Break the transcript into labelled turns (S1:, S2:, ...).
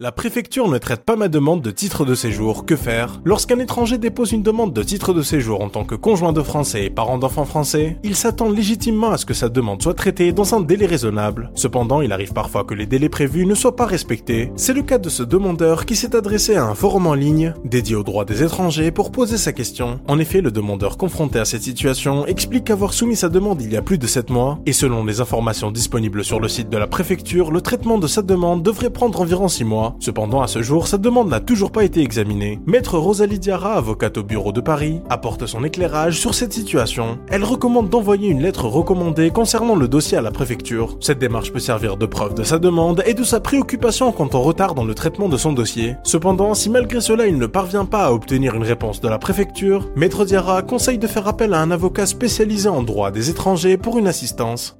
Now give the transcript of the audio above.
S1: La préfecture ne traite pas ma demande de titre de séjour, que faire? Lorsqu'un étranger dépose une demande de titre de séjour en tant que conjoint de français et parent d'enfants français, il s'attend légitimement à ce que sa demande soit traitée dans un délai raisonnable. Cependant, il arrive parfois que les délais prévus ne soient pas respectés. C'est le cas de ce demandeur qui s'est adressé à un forum en ligne dédié aux droits des étrangers pour poser sa question. En effet, le demandeur confronté à cette situation explique avoir soumis sa demande il y a plus de 7 mois, et selon les informations disponibles sur le site de la préfecture, le traitement de sa demande devrait prendre environ 6 mois. Cependant, à ce jour, sa demande n'a toujours pas été examinée. Maître Rosalie Diarra, avocate au bureau de Paris, apporte son éclairage sur cette situation. Elle recommande d'envoyer une lettre recommandée concernant le dossier à la préfecture. Cette démarche peut servir de preuve de sa demande et de sa préoccupation quant au retard dans le traitement de son dossier. Cependant, si malgré cela il ne parvient pas à obtenir une réponse de la préfecture, Maître Diarra conseille de faire appel à un avocat spécialisé en droit des étrangers pour une assistance.